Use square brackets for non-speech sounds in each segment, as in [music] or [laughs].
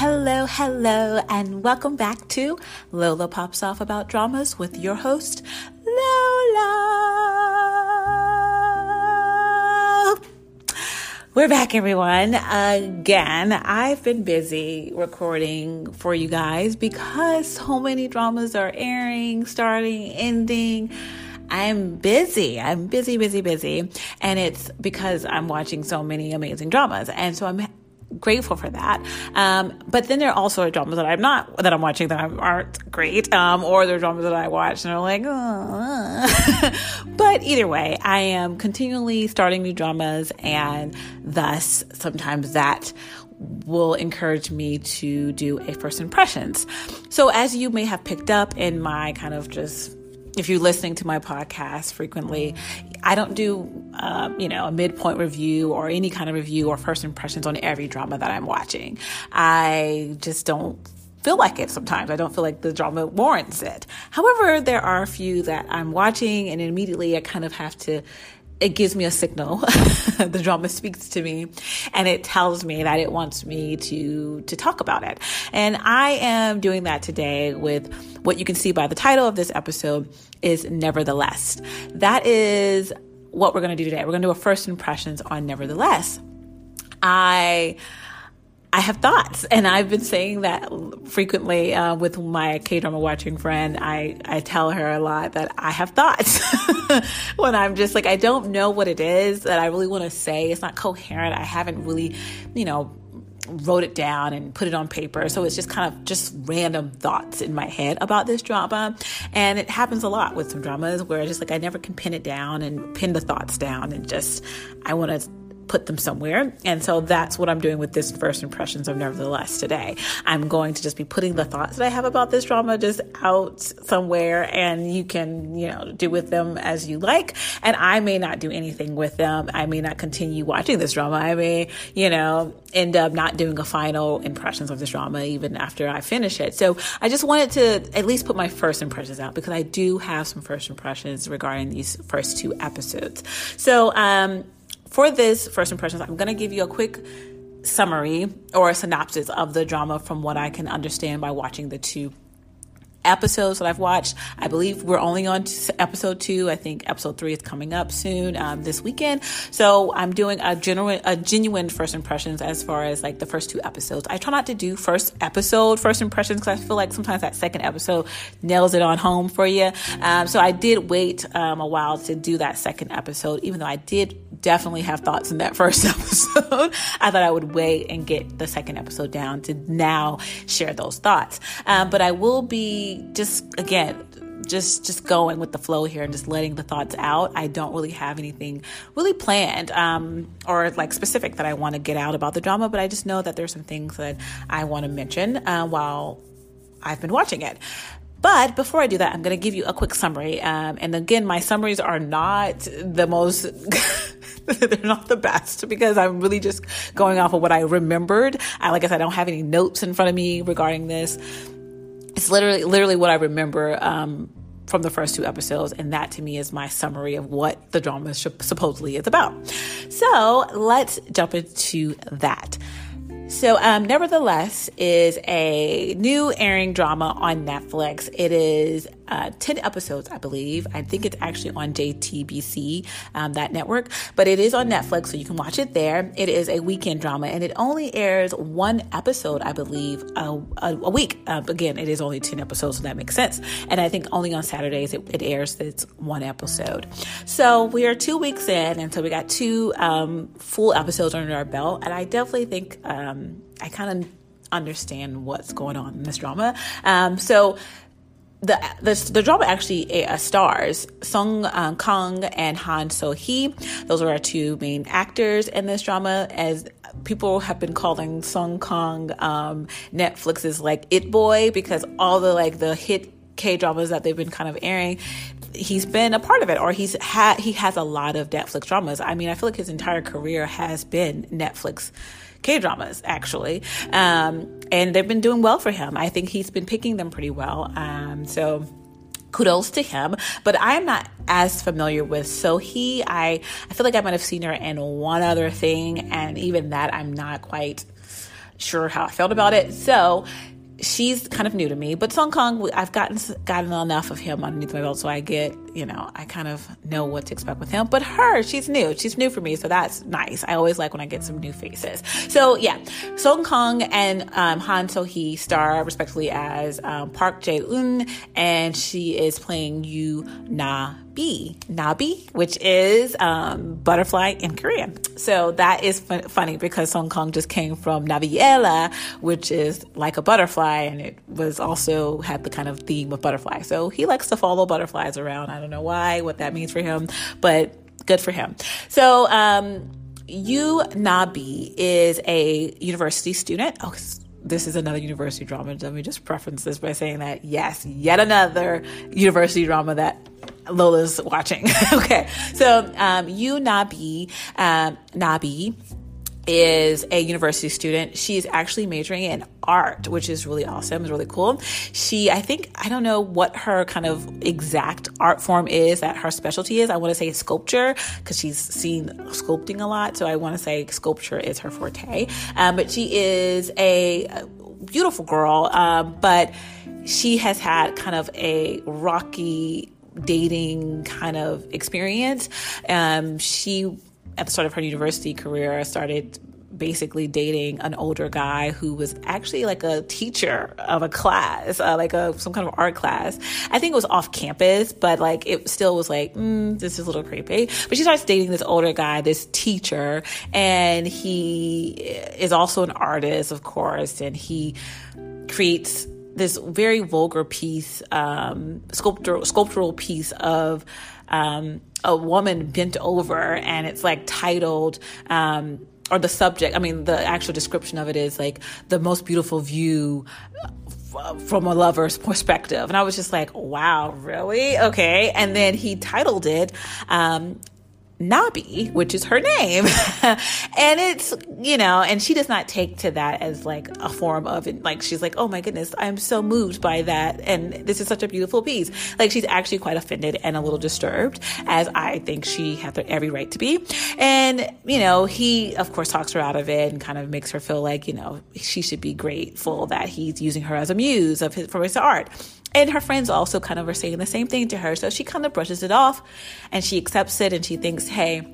Hello, hello, and welcome back to Lola Pops Off About Dramas with your host, Lola. We're back, everyone. Again, I've been busy recording for you guys because so many dramas are airing, starting, ending. I'm busy. I'm busy, busy, busy. And it's because I'm watching so many amazing dramas. And so I'm grateful for that. Um, but then there are also dramas that I'm not that I'm watching that aren't great, um, or there are dramas that I watch and are like, [laughs] but either way, I am continually starting new dramas, and thus sometimes that will encourage me to do a first impressions. So as you may have picked up in my kind of just if you're listening to my podcast frequently, I don't do, uh, you know, a midpoint review or any kind of review or first impressions on every drama that I'm watching. I just don't feel like it sometimes. I don't feel like the drama warrants it. However, there are a few that I'm watching and immediately I kind of have to it gives me a signal. [laughs] the drama speaks to me and it tells me that it wants me to to talk about it. And I am doing that today with what you can see by the title of this episode is Nevertheless. That is what we're going to do today. We're going to do a first impressions on Nevertheless. I I have thoughts, and I've been saying that frequently uh, with my K drama watching friend. I I tell her a lot that I have thoughts [laughs] when I'm just like I don't know what it is that I really want to say. It's not coherent. I haven't really, you know, wrote it down and put it on paper. So it's just kind of just random thoughts in my head about this drama. And it happens a lot with some dramas where just like I never can pin it down and pin the thoughts down and just I want to put them somewhere. And so that's what I'm doing with this first impressions of Nevertheless today. I'm going to just be putting the thoughts that I have about this drama just out somewhere and you can, you know, do with them as you like. And I may not do anything with them. I may not continue watching this drama. I may, you know, end up not doing a final impressions of this drama even after I finish it. So I just wanted to at least put my first impressions out because I do have some first impressions regarding these first two episodes. So, um, for this first impressions, I'm going to give you a quick summary or a synopsis of the drama from what I can understand by watching the two episodes that I've watched. I believe we're only on episode two. I think episode three is coming up soon um, this weekend. So I'm doing a genuine, a genuine first impressions as far as like the first two episodes. I try not to do first episode first impressions because I feel like sometimes that second episode nails it on home for you. Um, so I did wait um, a while to do that second episode, even though I did definitely have thoughts in that [laughs] first episode. I thought I would wait and get the second episode down to now share those thoughts. Um, but I will be just again just just going with the flow here and just letting the thoughts out. I don't really have anything really planned um, or like specific that I want to get out about the drama, but I just know that there's some things that I want to mention uh, while I've been watching it. But before I do that, I'm going to give you a quick summary. Um, and again, my summaries are not the most, [laughs] they're not the best because I'm really just going off of what I remembered. I, like I said, I don't have any notes in front of me regarding this. It's literally, literally what I remember um, from the first two episodes, and that to me is my summary of what the drama supposedly is about. So let's jump into that. So, um, Nevertheless is a new airing drama on Netflix. It is uh, 10 episodes, I believe. I think it's actually on JTBC, um, that network, but it is on Netflix, so you can watch it there. It is a weekend drama and it only airs one episode, I believe, a, a, a week. Uh, again, it is only 10 episodes, so that makes sense. And I think only on Saturdays it, it airs it's one episode. So we are two weeks in, and so we got two um, full episodes under our belt, and I definitely think um, I kind of understand what's going on in this drama. Um, so the, the, the drama actually uh, stars Song uh, Kang and Han So Hee. Those are our two main actors in this drama. As people have been calling Song Kang um, Netflix's like it boy because all the like the hit K dramas that they've been kind of airing, he's been a part of it or he's had he has a lot of Netflix dramas. I mean, I feel like his entire career has been Netflix K dramas, actually. Um, and they've been doing well for him. I think he's been picking them pretty well. Um, so kudos to him but i'm not as familiar with So Hee i i feel like i might have seen her in one other thing and even that i'm not quite sure how i felt about it so she's kind of new to me, but Song Kang I've gotten gotten enough of him underneath my belt, so I get, you know, I kind of know what to expect with him. But her, she's new. She's new for me, so that's nice. I always like when I get some new faces. So yeah, Song Kang and um, Han So Hee star respectively as um, Park Jae Un, and she is playing Yu Na Nabi, Nabi, which is um, butterfly in Korean. So that is fun- funny because Song Kang just came from Navillera, which is like a butterfly, and it was also had the kind of theme of butterfly. So he likes to follow butterflies around. I don't know why, what that means for him, but good for him. So, um, Yu Nabi is a university student. Oh, this is another university drama. Let me just preference this by saying that yes, yet another university drama that Lola's watching. [laughs] okay, so um, Yu Nabi, um, Nabi is a university student. She's actually majoring in art, which is really awesome. It's really cool. She, I think, I don't know what her kind of exact art form is that her specialty is. I want to say sculpture because she's seen sculpting a lot. So I want to say sculpture is her forte. Um, but she is a, beautiful girl, um, but she has had kind of a rocky dating kind of experience. Um, she, at the start of her university career, started basically dating an older guy who was actually like a teacher of a class, uh, like a some kind of art class. I think it was off campus, but like it still was like, mm, this is a little creepy. But she starts dating this older guy, this teacher, and he is also an artist, of course, and he creates this very vulgar piece, um, sculptural, sculptural piece of um, a woman bent over, and it's like titled. Um, or the subject, I mean, the actual description of it is like the most beautiful view from a lover's perspective. And I was just like, wow, really? Okay. And then he titled it, um, Nabi, which is her name. [laughs] and it's, you know, and she does not take to that as like a form of. Like, she's like, oh my goodness, I'm so moved by that. And this is such a beautiful piece. Like, she's actually quite offended and a little disturbed, as I think she has every right to be. And, you know, he, of course, talks her out of it and kind of makes her feel like, you know, she should be grateful that he's using her as a muse of his, for his art. And her friends also kind of are saying the same thing to her. So she kind of brushes it off and she accepts it and she thinks, hey,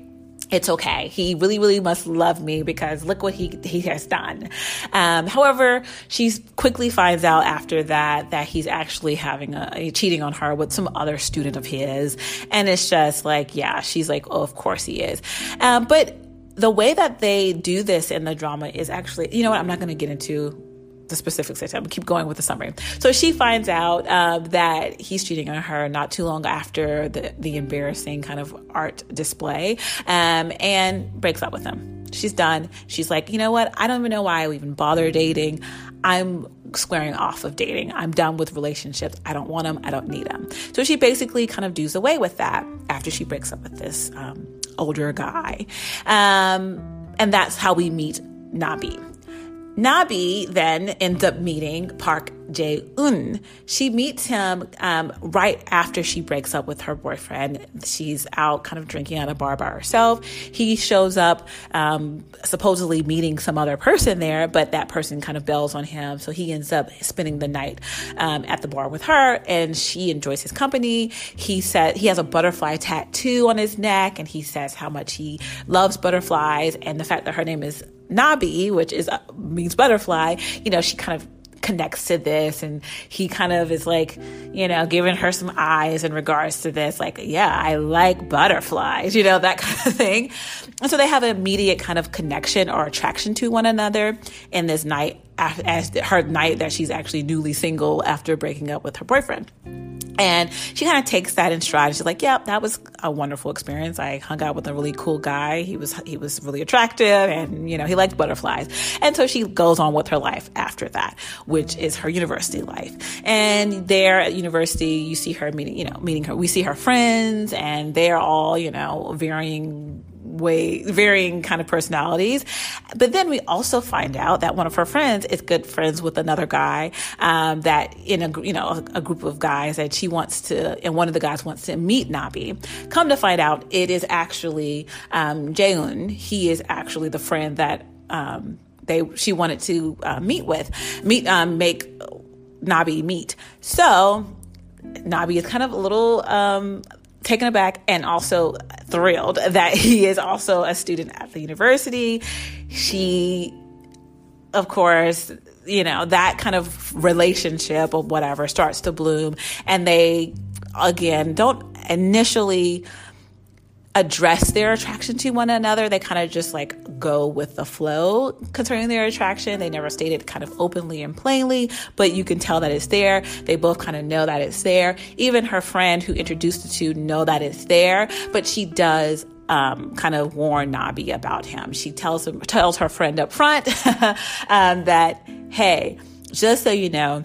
it's okay. He really, really must love me because look what he he has done. Um, however, she quickly finds out after that that he's actually having a, cheating on her with some other student of his, and it's just like, yeah, she's like, oh, of course he is. Um, but the way that they do this in the drama is actually, you know what? I'm not going to get into the specifics I said. keep going with the summary. So she finds out uh, that he's cheating on her not too long after the, the embarrassing kind of art display um, and breaks up with him. She's done. She's like, you know what? I don't even know why I even bother dating. I'm squaring off of dating. I'm done with relationships. I don't want them. I don't need them. So she basically kind of does away with that after she breaks up with this um, older guy. Um, and that's how we meet Nabi. Nabi then ends up meeting Park Jae Un. She meets him um, right after she breaks up with her boyfriend. She's out kind of drinking at a bar by herself. He shows up, um, supposedly meeting some other person there, but that person kind of bells on him. So he ends up spending the night um, at the bar with her, and she enjoys his company. He said he has a butterfly tattoo on his neck, and he says how much he loves butterflies and the fact that her name is Nabi, which is uh, means butterfly, you know, she kind of connects to this and he kind of is like you know giving her some eyes in regards to this like yeah i like butterflies you know that [laughs] kind of thing and so they have an immediate kind of connection or attraction to one another in this night as her night that she's actually newly single after breaking up with her boyfriend. And she kind of takes that in stride. She's like, "Yeah, that was a wonderful experience. I hung out with a really cool guy. He was he was really attractive, and you know he liked butterflies." And so she goes on with her life after that, which is her university life. And there at university, you see her meeting, you know, meeting her. We see her friends, and they're all you know varying way varying kind of personalities. But then we also find out that one of her friends is good friends with another guy um, that in a you know a, a, group of guys that she wants to and one of the guys wants to meet Nabi. Come to find out, it is actually um, Jaeun. He is actually the friend that. Um, they she wanted to uh, meet with meet um, make Nabi meet. So Nabi is kind of a little um, taken aback and also thrilled that he is also a student at the university. She, of course, you know, that kind of relationship or whatever starts to bloom. And they, again, don't initially address their attraction to one another. They kind of just like go with the flow concerning their attraction. They never state it kind of openly and plainly, but you can tell that it's there. They both kind of know that it's there. Even her friend who introduced the two know that it's there, but she does um, kind of warn Nabi about him. She tells him, tells her friend up front [laughs] um, that, hey, just so you know,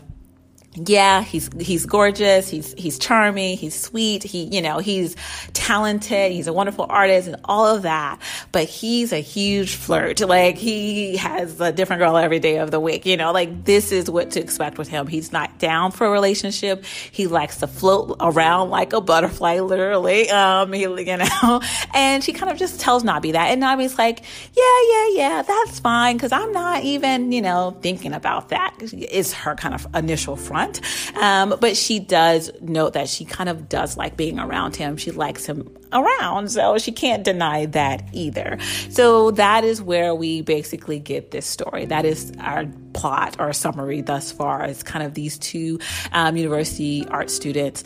yeah, he's he's gorgeous, he's he's charming, he's sweet, he you know, he's talented, he's a wonderful artist and all of that, but he's a huge flirt. Like he has a different girl every day of the week, you know, like this is what to expect with him. He's not down for a relationship. He likes to float around like a butterfly literally. Um he, you know, [laughs] and she kind of just tells Nabi that and Nabi's like, "Yeah, yeah, yeah, that's fine cuz I'm not even, you know, thinking about that." Is her kind of initial front front. Um, but she does note that she kind of does like being around him. She likes him around. So she can't deny that either. So that is where we basically get this story. That is our plot or summary thus far. It's kind of these two um, university art students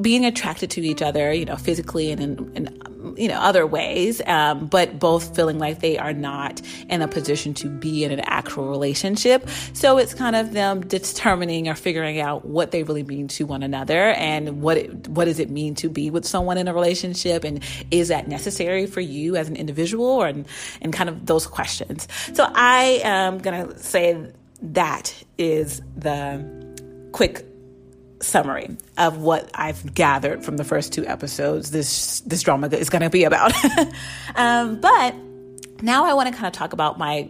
being attracted to each other, you know, physically and in, in you know other ways, um, but both feeling like they are not in a position to be in an actual relationship. So it's kind of them determining or figuring out what they really mean to one another and what it, what does it mean to be with someone in a relationship, and is that necessary for you as an individual, and and kind of those questions. So I am gonna say that is the quick summary of what I've gathered from the first two episodes this this drama is going to be about. [laughs] um, but now I want to kind of talk about my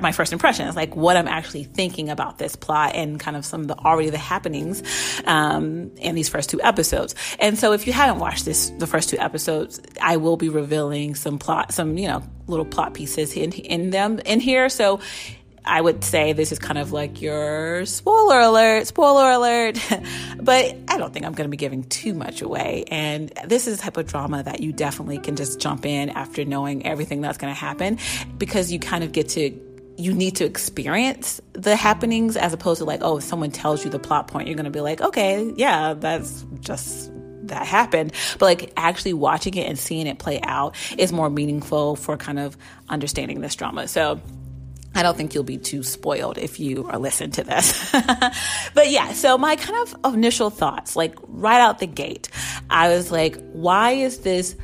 my first impressions, like what I'm actually thinking about this plot and kind of some of the already the happenings um, in these first two episodes. And so, if you haven't watched this, the first two episodes, I will be revealing some plot, some you know little plot pieces in in them in here. So I would say this is kind of like your spoiler alert, spoiler alert. [laughs] but I don't think I'm going to be giving too much away. And this is type of drama that you definitely can just jump in after knowing everything that's going to happen because you kind of get to you need to experience the happenings as opposed to like, oh, if someone tells you the plot point, you're going to be like, okay, yeah, that's just that happened. But like actually watching it and seeing it play out is more meaningful for kind of understanding this drama. So I don't think you'll be too spoiled if you are listening to this. [laughs] but yeah, so my kind of initial thoughts, like right out the gate, I was like, why is this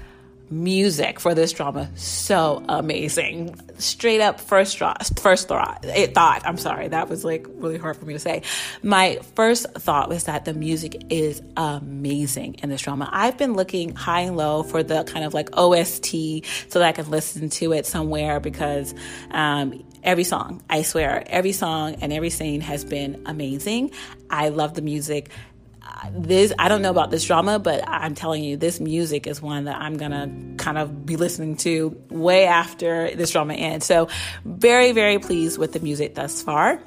music for this drama so amazing. Straight up first thought, first thought, it thought, I'm sorry, that was like really hard for me to say. My first thought was that the music is amazing in this drama. I've been looking high and low for the kind of like OST so that I can listen to it somewhere because um, every song, I swear, every song and every scene has been amazing. I love the music this I don't know about this drama, but I'm telling you, this music is one that I'm gonna kind of be listening to way after this drama ends. So very, very pleased with the music thus far.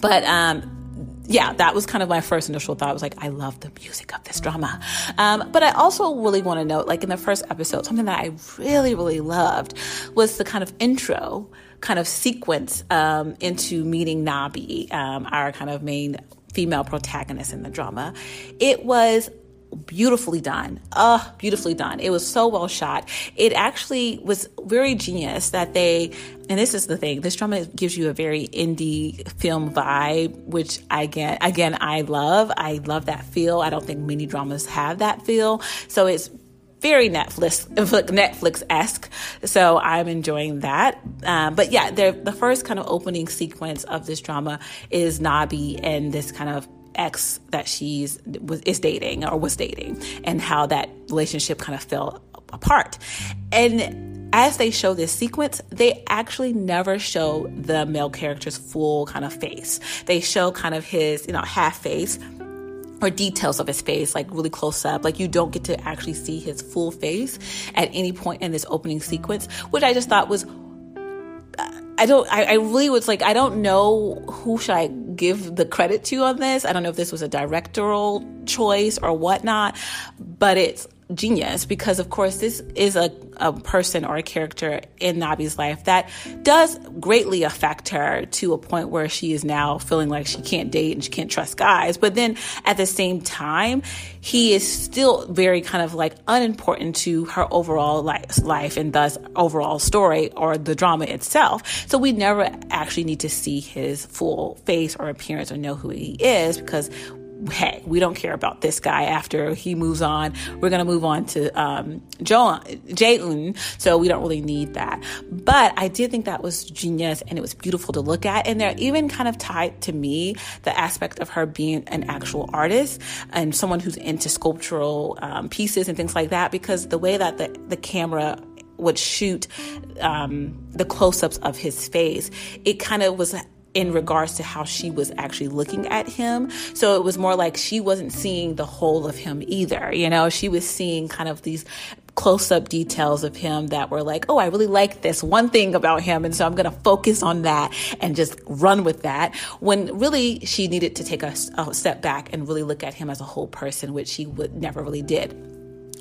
But um yeah, that was kind of my first initial thought. I was like, I love the music of this drama. Um, but I also really want to note, like in the first episode, something that I really, really loved was the kind of intro kind of sequence um, into meeting Nabi, um, our kind of main female protagonist in the drama. It was beautifully done. Uh, beautifully done. It was so well shot. It actually was very genius that they, and this is the thing, this drama gives you a very indie film vibe, which again, again, I love. I love that feel. I don't think many dramas have that feel. So it's very Netflix [laughs] Netflix esque. So I'm enjoying that. Um, but yeah, the first kind of opening sequence of this drama is Nabi and this kind of ex that she's was is dating or was dating, and how that relationship kind of fell apart. And as they show this sequence, they actually never show the male character's full kind of face. They show kind of his, you know, half face or details of his face, like really close up. Like you don't get to actually see his full face at any point in this opening sequence, which I just thought was. Uh, I don't. I, I really was like. I don't know who should I give the credit to on this. I don't know if this was a directorial choice or whatnot, but it's genius because, of course, this is a, a person or a character in Nabi's life that does greatly affect her to a point where she is now feeling like she can't date and she can't trust guys. But then at the same time, he is still very kind of like unimportant to her overall life and thus overall story or the drama itself. So we never actually need to see his full face or appearance or know who he is because hey, we don't care about this guy after he moves on. We're going to move on to um, Jae-un, so we don't really need that. But I did think that was genius and it was beautiful to look at. And they're even kind of tied to me the aspect of her being an actual artist and someone who's into sculptural um, pieces and things like that because the way that the, the camera would shoot um, the close-ups of his face, it kind of was in regards to how she was actually looking at him. So it was more like she wasn't seeing the whole of him either. You know, she was seeing kind of these close up details of him that were like, oh, I really like this one thing about him. And so I'm going to focus on that and just run with that. When really she needed to take a, a step back and really look at him as a whole person, which she would never really did.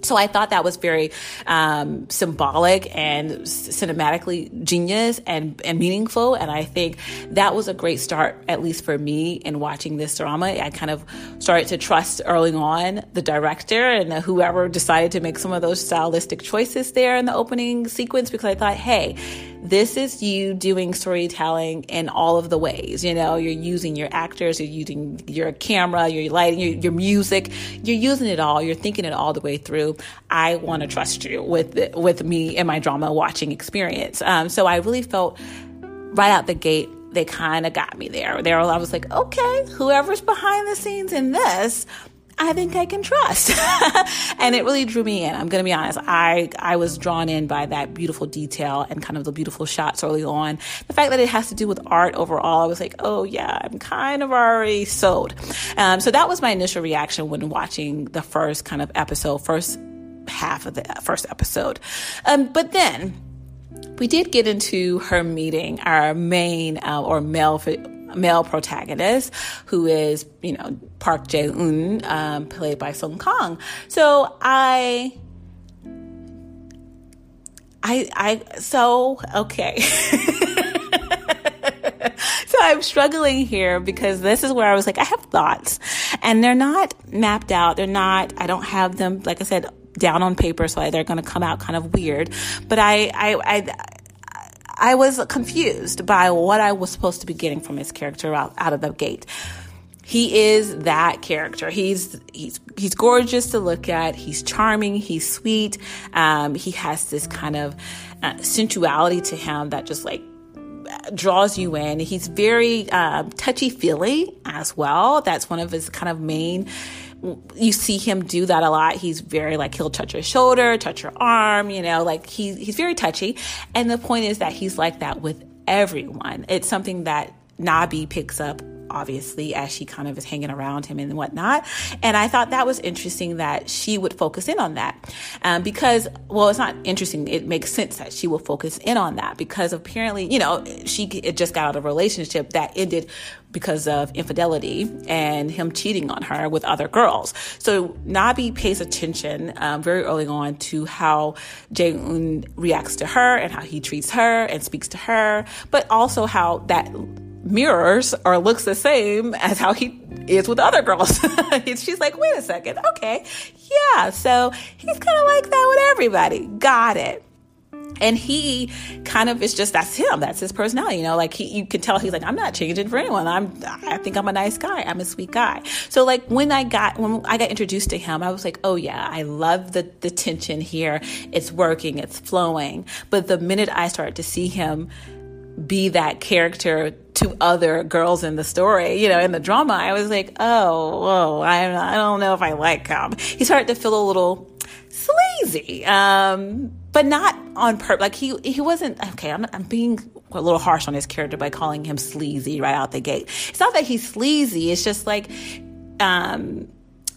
So I thought that was very um, symbolic and cinematically genius and, and meaningful. And I think that was a great start, at least for me, in watching this drama. I kind of started to trust early on the director and whoever decided to make some of those stylistic choices there in the opening sequence because I thought, hey, this is you doing storytelling in all of the ways. You know, you're using your actors, you're using your camera, your lighting, your, your music, you're using it all. You're thinking it all the way through. I want to trust you with with me and my drama watching experience. Um, so I really felt right out the gate they kind of got me there. There, I was like, okay, whoever's behind the scenes in this I think I can trust. [laughs] and it really drew me in. I'm going to be honest. I, I was drawn in by that beautiful detail and kind of the beautiful shots early on. The fact that it has to do with art overall, I was like, oh yeah, I'm kind of already sold. Um, so that was my initial reaction when watching the first kind of episode, first half of the first episode. Um, but then, we did get into her meeting our main uh, or male male protagonist, who is, you know, Park Jae-un, um, played by Song Kang. So I, I, I, so, okay. [laughs] so I'm struggling here because this is where I was like, I have thoughts and they're not mapped out. They're not, I don't have them, like I said, down on paper. So they're going to come out kind of weird, but I, I, I, I was confused by what I was supposed to be getting from his character out, out of the gate. He is that character. He's he's he's gorgeous to look at. He's charming. He's sweet. Um, he has this kind of uh, sensuality to him that just like draws you in. He's very uh, touchy feely as well. That's one of his kind of main you see him do that a lot. He's very like he'll touch your shoulder, touch your arm, you know, like he he's very touchy. And the point is that he's like that with everyone. It's something that Nabi picks up obviously, as she kind of is hanging around him and whatnot. And I thought that was interesting that she would focus in on that. Um, because, well, it's not interesting. It makes sense that she will focus in on that because apparently, you know, she just got out of a relationship that ended because of infidelity and him cheating on her with other girls. So Nabi pays attention um, very early on to how Jae-un reacts to her and how he treats her and speaks to her, but also how that mirrors or looks the same as how he is with other girls. [laughs] She's like, wait a second. Okay. Yeah. So he's kind of like that with everybody. Got it and he kind of is just that's him that's his personality you know like he you can tell he's like i'm not changing for anyone i'm i think i'm a nice guy i'm a sweet guy so like when i got when i got introduced to him i was like oh yeah i love the the tension here it's working it's flowing but the minute i started to see him be that character to other girls in the story, you know, in the drama, I was like, oh, whoa, I, I don't know if I like him. He started to feel a little sleazy. Um, but not on purpose. Like he he wasn't okay. I'm I'm being a little harsh on his character by calling him sleazy right out the gate. It's not that he's sleazy. It's just like, um,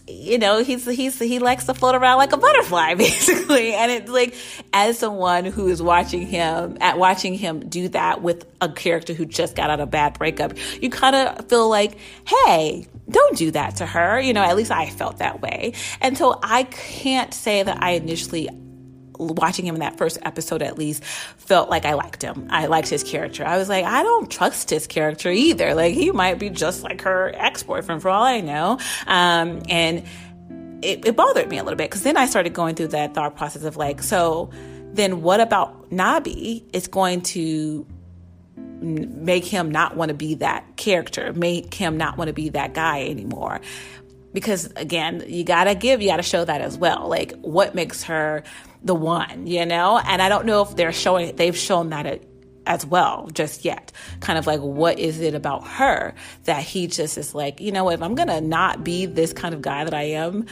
you know, he's he's he likes to float around like a butterfly, [laughs] basically. And it's like, as someone who is watching him at watching him do that with a character who just got out of a bad breakup, you kind of feel like, hey, don't do that to her. You know, at least I felt that way. And so I can't say that I initially watching him in that first episode at least felt like I liked him. I liked his character. I was like, I don't trust his character either. Like he might be just like her ex boyfriend for all I know. Um, and it, it bothered me a little bit because then I started going through that thought process of like, so then what about Nabi is going to make him not want to be that character, make him not want to be that guy anymore. Because again, you gotta give, you gotta show that as well. Like, what makes her the one, you know? And I don't know if they're showing, they've shown that it, as well just yet. Kind of like, what is it about her that he just is like, you know, if I'm gonna not be this kind of guy that I am,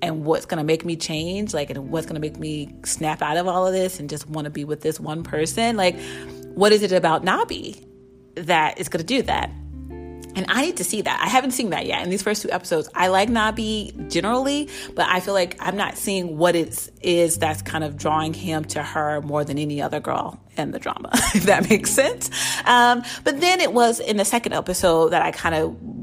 and what's gonna make me change, like, and what's gonna make me snap out of all of this and just wanna be with this one person, like, what is it about Nabi that is gonna do that? And I need to see that. I haven't seen that yet in these first two episodes. I like Nabi generally, but I feel like I'm not seeing what it is that's kind of drawing him to her more than any other girl in the drama, [laughs] if that makes sense. Um, but then it was in the second episode that I kind of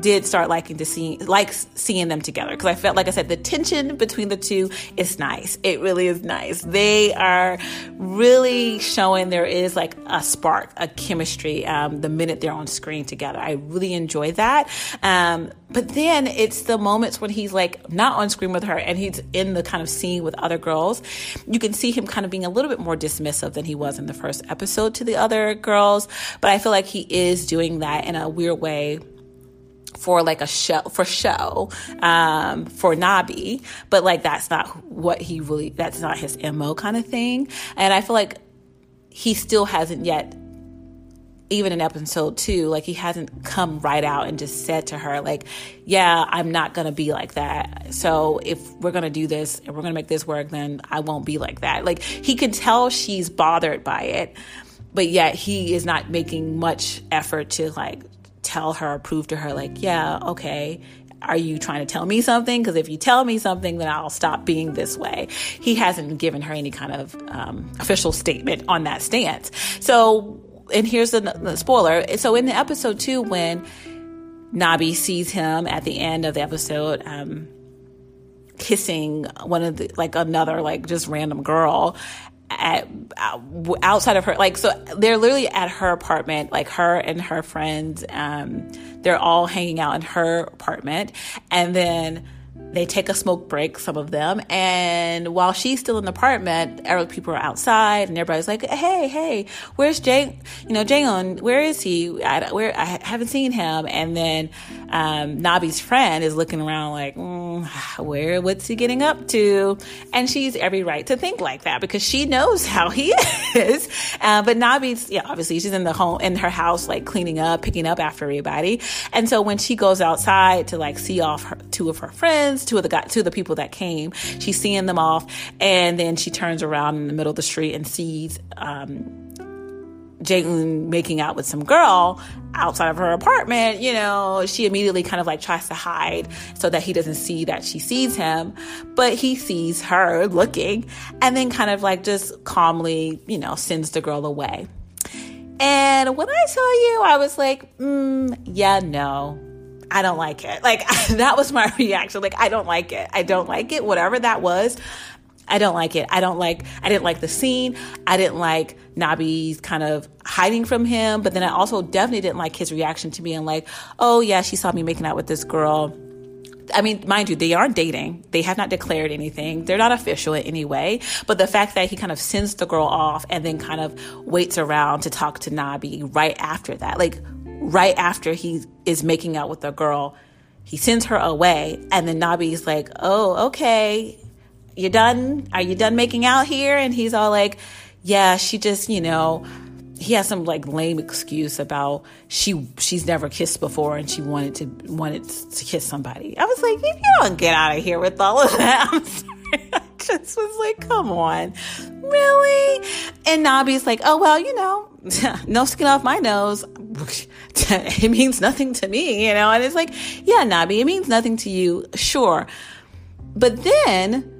did start liking to see like seeing them together because I felt like I said the tension between the two is nice. It really is nice. They are really showing there is like a spark, a chemistry. Um, the minute they're on screen together, I really enjoy that. Um, but then it's the moments when he's like not on screen with her and he's in the kind of scene with other girls. You can see him kind of being a little bit more dismissive than he was in the first episode to the other girls. But I feel like he is doing that in a weird way for like a show for show um, for Nabi, but like that's not what he really that's not his mo kind of thing. And I feel like he still hasn't yet even in episode two, like he hasn't come right out and just said to her, like, yeah, I'm not gonna be like that. So if we're gonna do this and we're gonna make this work, then I won't be like that. Like he can tell she's bothered by it, but yet he is not making much effort to like tell her, prove to her, like, yeah, okay, are you trying to tell me something? Because if you tell me something, then I'll stop being this way. He hasn't given her any kind of um, official statement on that stance. So, and here's the, the spoiler. So, in the episode two, when Nabi sees him at the end of the episode, um, kissing one of the like another like just random girl at outside of her like so they're literally at her apartment like her and her friends um they're all hanging out in her apartment. And then they take a smoke break, some of them. And while she's still in the apartment, people are outside and everybody's like, Hey, hey, where's Jay? You know, Jaeon, where is he? I, where, I haven't seen him. And then, um, Nabi's friend is looking around like, mm, where, what's he getting up to? And she's every right to think like that because she knows [laughs] how he is. Uh, but Nabi's, yeah, obviously she's in the home, in her house, like cleaning up, picking up after everybody. And so when she goes outside to like see off her, two of her friends, friends, two of the two of the people that came. She's seeing them off, and then she turns around in the middle of the street and sees um, making out with some girl outside of her apartment, you know, she immediately kind of like tries to hide so that he doesn't see that she sees him, but he sees her looking and then kind of like just calmly, you know, sends the girl away. And when I saw you, I was like, mm, yeah, no, I don't like it. Like [laughs] that was my [laughs] reaction. Like I don't like it. I don't like it. Whatever that was, I don't like it. I don't like I didn't like the scene. I didn't like Nabi's kind of hiding from him. But then I also definitely didn't like his reaction to being like, oh, yeah, she saw me making out with this girl. I mean, mind you, they aren't dating. They have not declared anything. They're not official in any way. But the fact that he kind of sends the girl off and then kind of waits around to talk to Nabi right after that, like right after he is making out with the girl, he sends her away. And then Nabi's like, oh, okay, you're done? Are you done making out here? And he's all like, yeah, she just, you know, he has some like lame excuse about she she's never kissed before and she wanted to wanted to kiss somebody. I was like, if you don't get out of here with all of that, [laughs] I'm sorry. I just was like, come on, really? And Nabi's like, oh well, you know, [laughs] no skin off my nose. [laughs] it means nothing to me, you know. And it's like, yeah, Nabi, it means nothing to you, sure. But then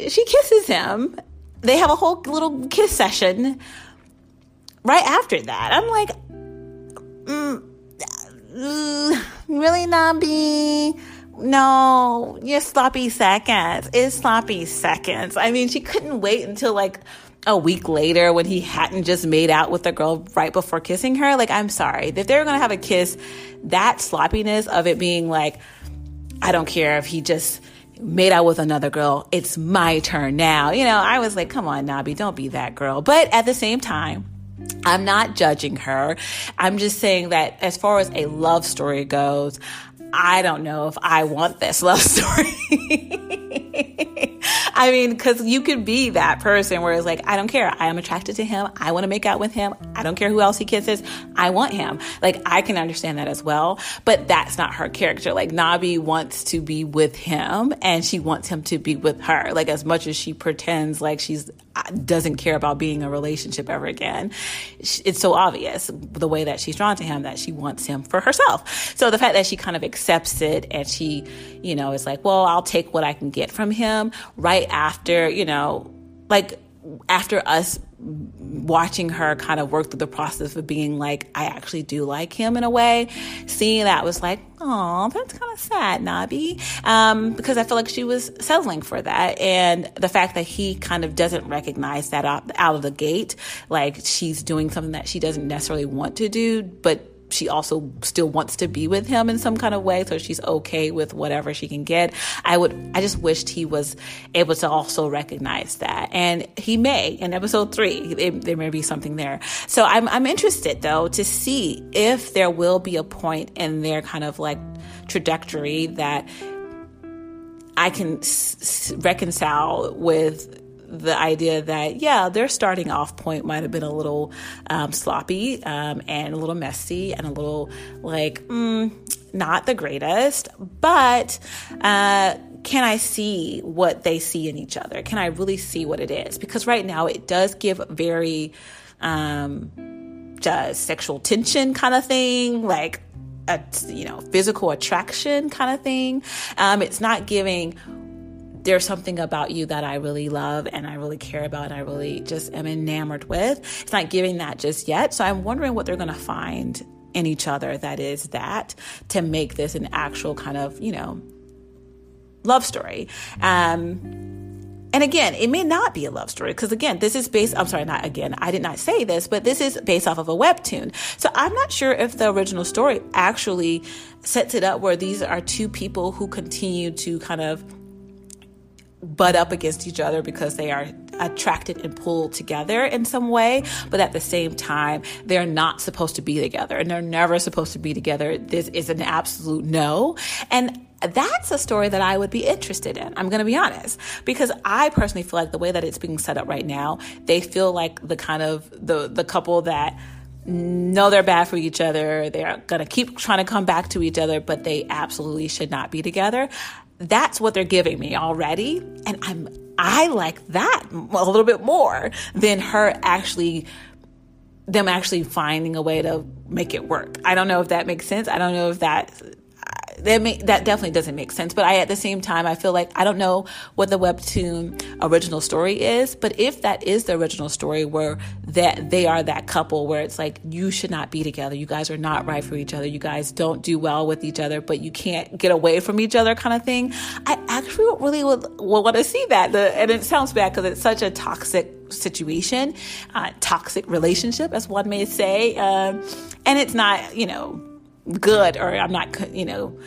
she kisses him. They have a whole little kiss session right after that. I'm like, mm, mm, really, Nabi? No, you're sloppy seconds. It's sloppy seconds. I mean, she couldn't wait until like a week later when he hadn't just made out with the girl right before kissing her. Like, I'm sorry. If they were going to have a kiss, that sloppiness of it being like, I don't care if he just made out with another girl. It's my turn now. You know, I was like, come on, Nabi, don't be that girl. But at the same time, I'm not judging her. I'm just saying that as far as a love story goes, I don't know if I want this [laughs] love story. [laughs] I mean, because you could be that person where it's like, I don't care. I am attracted to him. I want to make out with him. I don't care who else he kisses. I want him. Like, I can understand that as well. But that's not her character. Like, Nabi wants to be with him and she wants him to be with her. Like, as much as she pretends like she's doesn't care about being a relationship ever again. It's so obvious the way that she's drawn to him that she wants him for herself. So the fact that she kind of accepts it and she, you know, is like, well, I'll take what I can get from him right after, you know, like after us watching her kind of work through the process of being like, I actually do like him in a way, seeing that was like, oh, that's kind of sad, Nabi. Um, because I feel like she was settling for that. And the fact that he kind of doesn't recognize that out, out of the gate, like she's doing something that she doesn't necessarily want to do, but she also still wants to be with him in some kind of way so she's okay with whatever she can get. I would i just wished he was able to also recognize that. And he may in episode three it, there may be something there. So I'm, I'm interested though to see if there will be a point in their kind of like trajectory that i can s- reconcile with the idea that yeah their starting off point might have been a little um, sloppy um, and a little messy and a little like mm, not the greatest but uh, can I see what they see in each other? Can I really see what it is? Because right now it does give very um, just sexual tension kind of thing, like a you know physical attraction kind of thing. Um, it's not giving there's something about you that I really love and I really care about and I really just am enamored with. It's not giving that just yet. So I'm wondering what they're going to find in each other that is that to make this an actual kind of, you know, love story. Um, and again, it may not be a love story because again, this is based, I'm sorry, not again, I did not say this, but this is based off of a webtoon. So I'm not sure if the original story actually sets it up where these are two people who continue to kind of butt up against each other because they are attracted and pulled together in some way, but at the same time, they're not supposed to be together and they're never supposed to be together. This is an absolute no. And that's a story that I would be interested in. I'm going to be honest because I personally feel like the way that it's being set up right now, they feel like the kind of the the couple that know they're bad for each other. They're going to keep trying to come back to each other, but they absolutely should not be together that's what they're giving me already. And I'm, I like that a little bit more than her actually, them actually finding a way to make it work. I don't know if that makes sense. I don't know if that that may, that definitely doesn't make sense. But I, at the same time, I feel like I don't know what the webtoon original story is. But if that is the original story, where that they are that couple, where it's like you should not be together, you guys are not right for each other, you guys don't do well with each other, but you can't get away from each other, kind of thing. I actually really would, would want to see that. The, and it sounds bad because it's such a toxic situation, uh, toxic relationship, as one may say. Uh, and it's not, you know, good or I'm not, you know,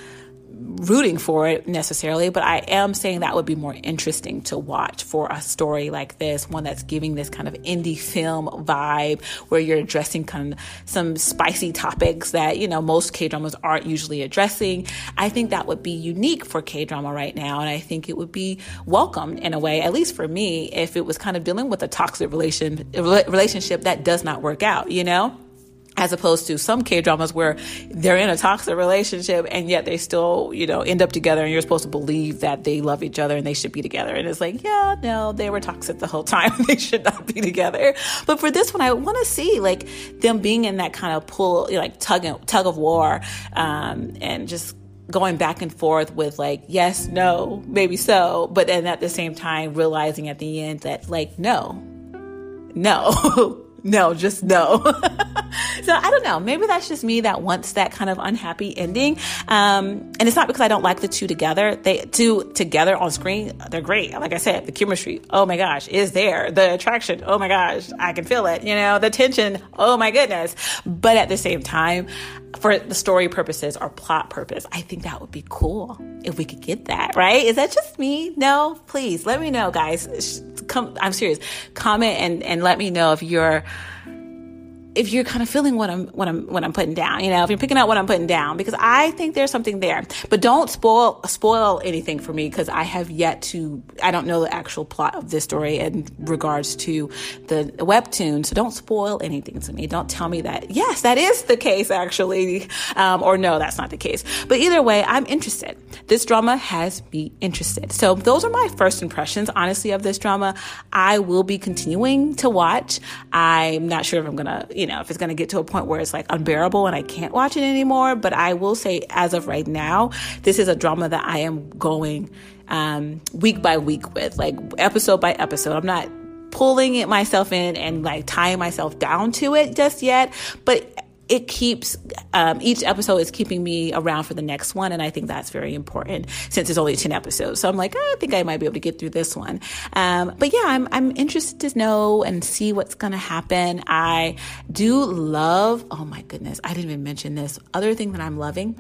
rooting for it necessarily, but I am saying that would be more interesting to watch for a story like this, one that's giving this kind of indie film vibe where you're addressing kind of some spicy topics that, you know, most K dramas aren't usually addressing. I think that would be unique for K drama right now. And I think it would be welcomed in a way, at least for me, if it was kind of dealing with a toxic relation, relationship that does not work out, you know? As opposed to some K dramas where they're in a toxic relationship and yet they still, you know, end up together and you're supposed to believe that they love each other and they should be together. And it's like, yeah, no, they were toxic the whole time. [laughs] they should not be together. But for this one, I want to see like them being in that kind of pull, like tug, tug of war, um, and just going back and forth with like yes no maybe so but then at the same time realizing at the end that like no no [laughs] no, just no. [laughs] so I don't know. Maybe that's just me that wants that kind of unhappy ending. Um, and it's not because I don't like the two together. They two together on screen, they're great. Like I said, the chemistry, oh my gosh, is there. The attraction, oh my gosh, I can feel it. You know, the tension, oh my goodness. But at the same time, for the story purposes or plot purpose, I think that would be cool if we could get that, right? Is that just me? No, please let me know, guys. Come, I'm serious. Comment and, and let me know if you're if you're kind of feeling what I'm what I'm what I'm putting down, you know, if you're picking out what I'm putting down, because I think there's something there. But don't spoil spoil anything for me because I have yet to I don't know the actual plot of this story in regards to the webtoon. So don't spoil anything to me. Don't tell me that yes, that is the case actually, um, or no, that's not the case. But either way, I'm interested. This drama has me interested. So those are my first impressions, honestly, of this drama. I will be continuing to watch. I'm not sure if I'm gonna you know, if it's going to get to a point where it's like unbearable and I can't watch it anymore. But I will say, as of right now, this is a drama that I am going um, week by week with, like episode by episode. I'm not pulling it myself in and like tying myself down to it just yet, but it keeps um, each episode is keeping me around for the next one and i think that's very important since it's only 10 episodes. So i'm like oh, i think i might be able to get through this one. Um, but yeah I'm, I'm interested to know and see what's going to happen. I do love oh my goodness i didn't even mention this. Other thing that i'm loving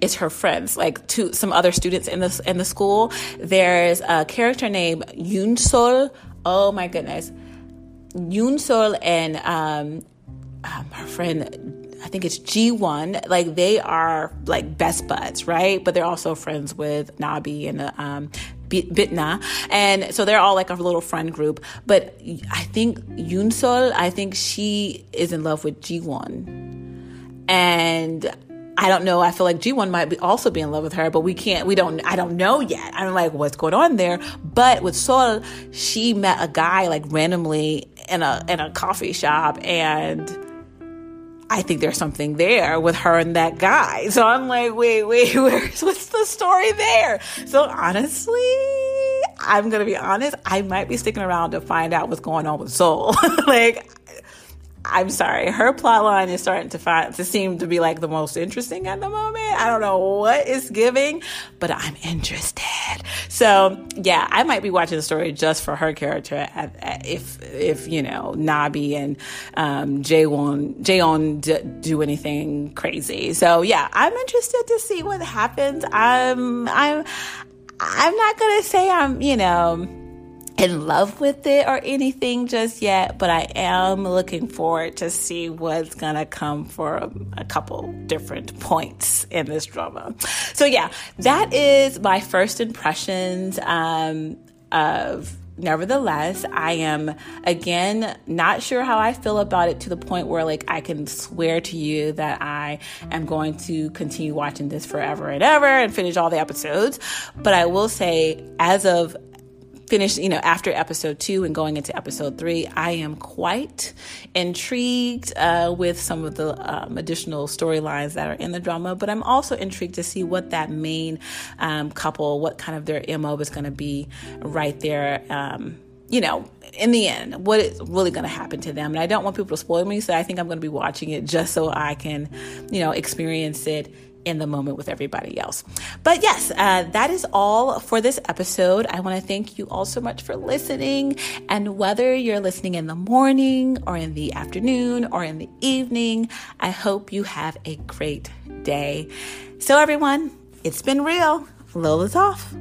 is her friends, like to some other students in the in the school. There's a character named Yoon Sol. Oh my goodness, Yoon Sol and um, um, her friend, I think it's Ji-wan, like they are like best buds, right? But they're also friends with Nabi and um, Bitna. And so they're all like a little friend group. But I think Yoon Sol, I think she is in love with Ji-wan. And I don't know. I feel like Ji-wan might be also be in love with her, but we can't, we don't, I don't know yet. I'm like, what's going on there? But with Sol, she met a guy like randomly in a, in a coffee shop and I think there's something there with her and that guy. So I'm like, wait, wait, [laughs] where's what's the story there? So honestly, I'm gonna be honest, I might be sticking around to find out what's going on with Sol. [laughs] like I'm sorry, her plot line is starting to find to seem to be like the most interesting at the moment. I don't know what is giving, but I'm interested. So yeah, I might be watching the story just for her character. If if you know Nabi and um, Jaewon Jaeon d- do anything crazy. So yeah, I'm interested to see what happens. I'm I'm I'm not gonna say I'm you know in love with it or anything just yet, but I am looking forward to see what's gonna come for a, couple different points in this drama. So yeah, that is my first impressions um, of. Nevertheless, I am again not sure how I feel about it to the point where like I can swear to you that I am going to continue watching this forever and ever and finish all the episodes. But I will say, as of finished, you know, after episode two and going into episode three, I am quite intrigued uh, with some of the um, additional storylines that are in the drama. But I'm also intrigued to see what that main um, couple, what kind of their MO is going to be right there. Um, you know, in the end, what is really going to happen to them. And I don't want people to spoil me, so I think I'm going to be watching it just so I can, you know, experience it in the moment with everybody else. But yes, uh, that is all for this episode. I want to thank you all so much for listening. And whether you're listening in the morning or in the afternoon or in the evening, I hope you have a great day. So, everyone, it's been real. Lola's off.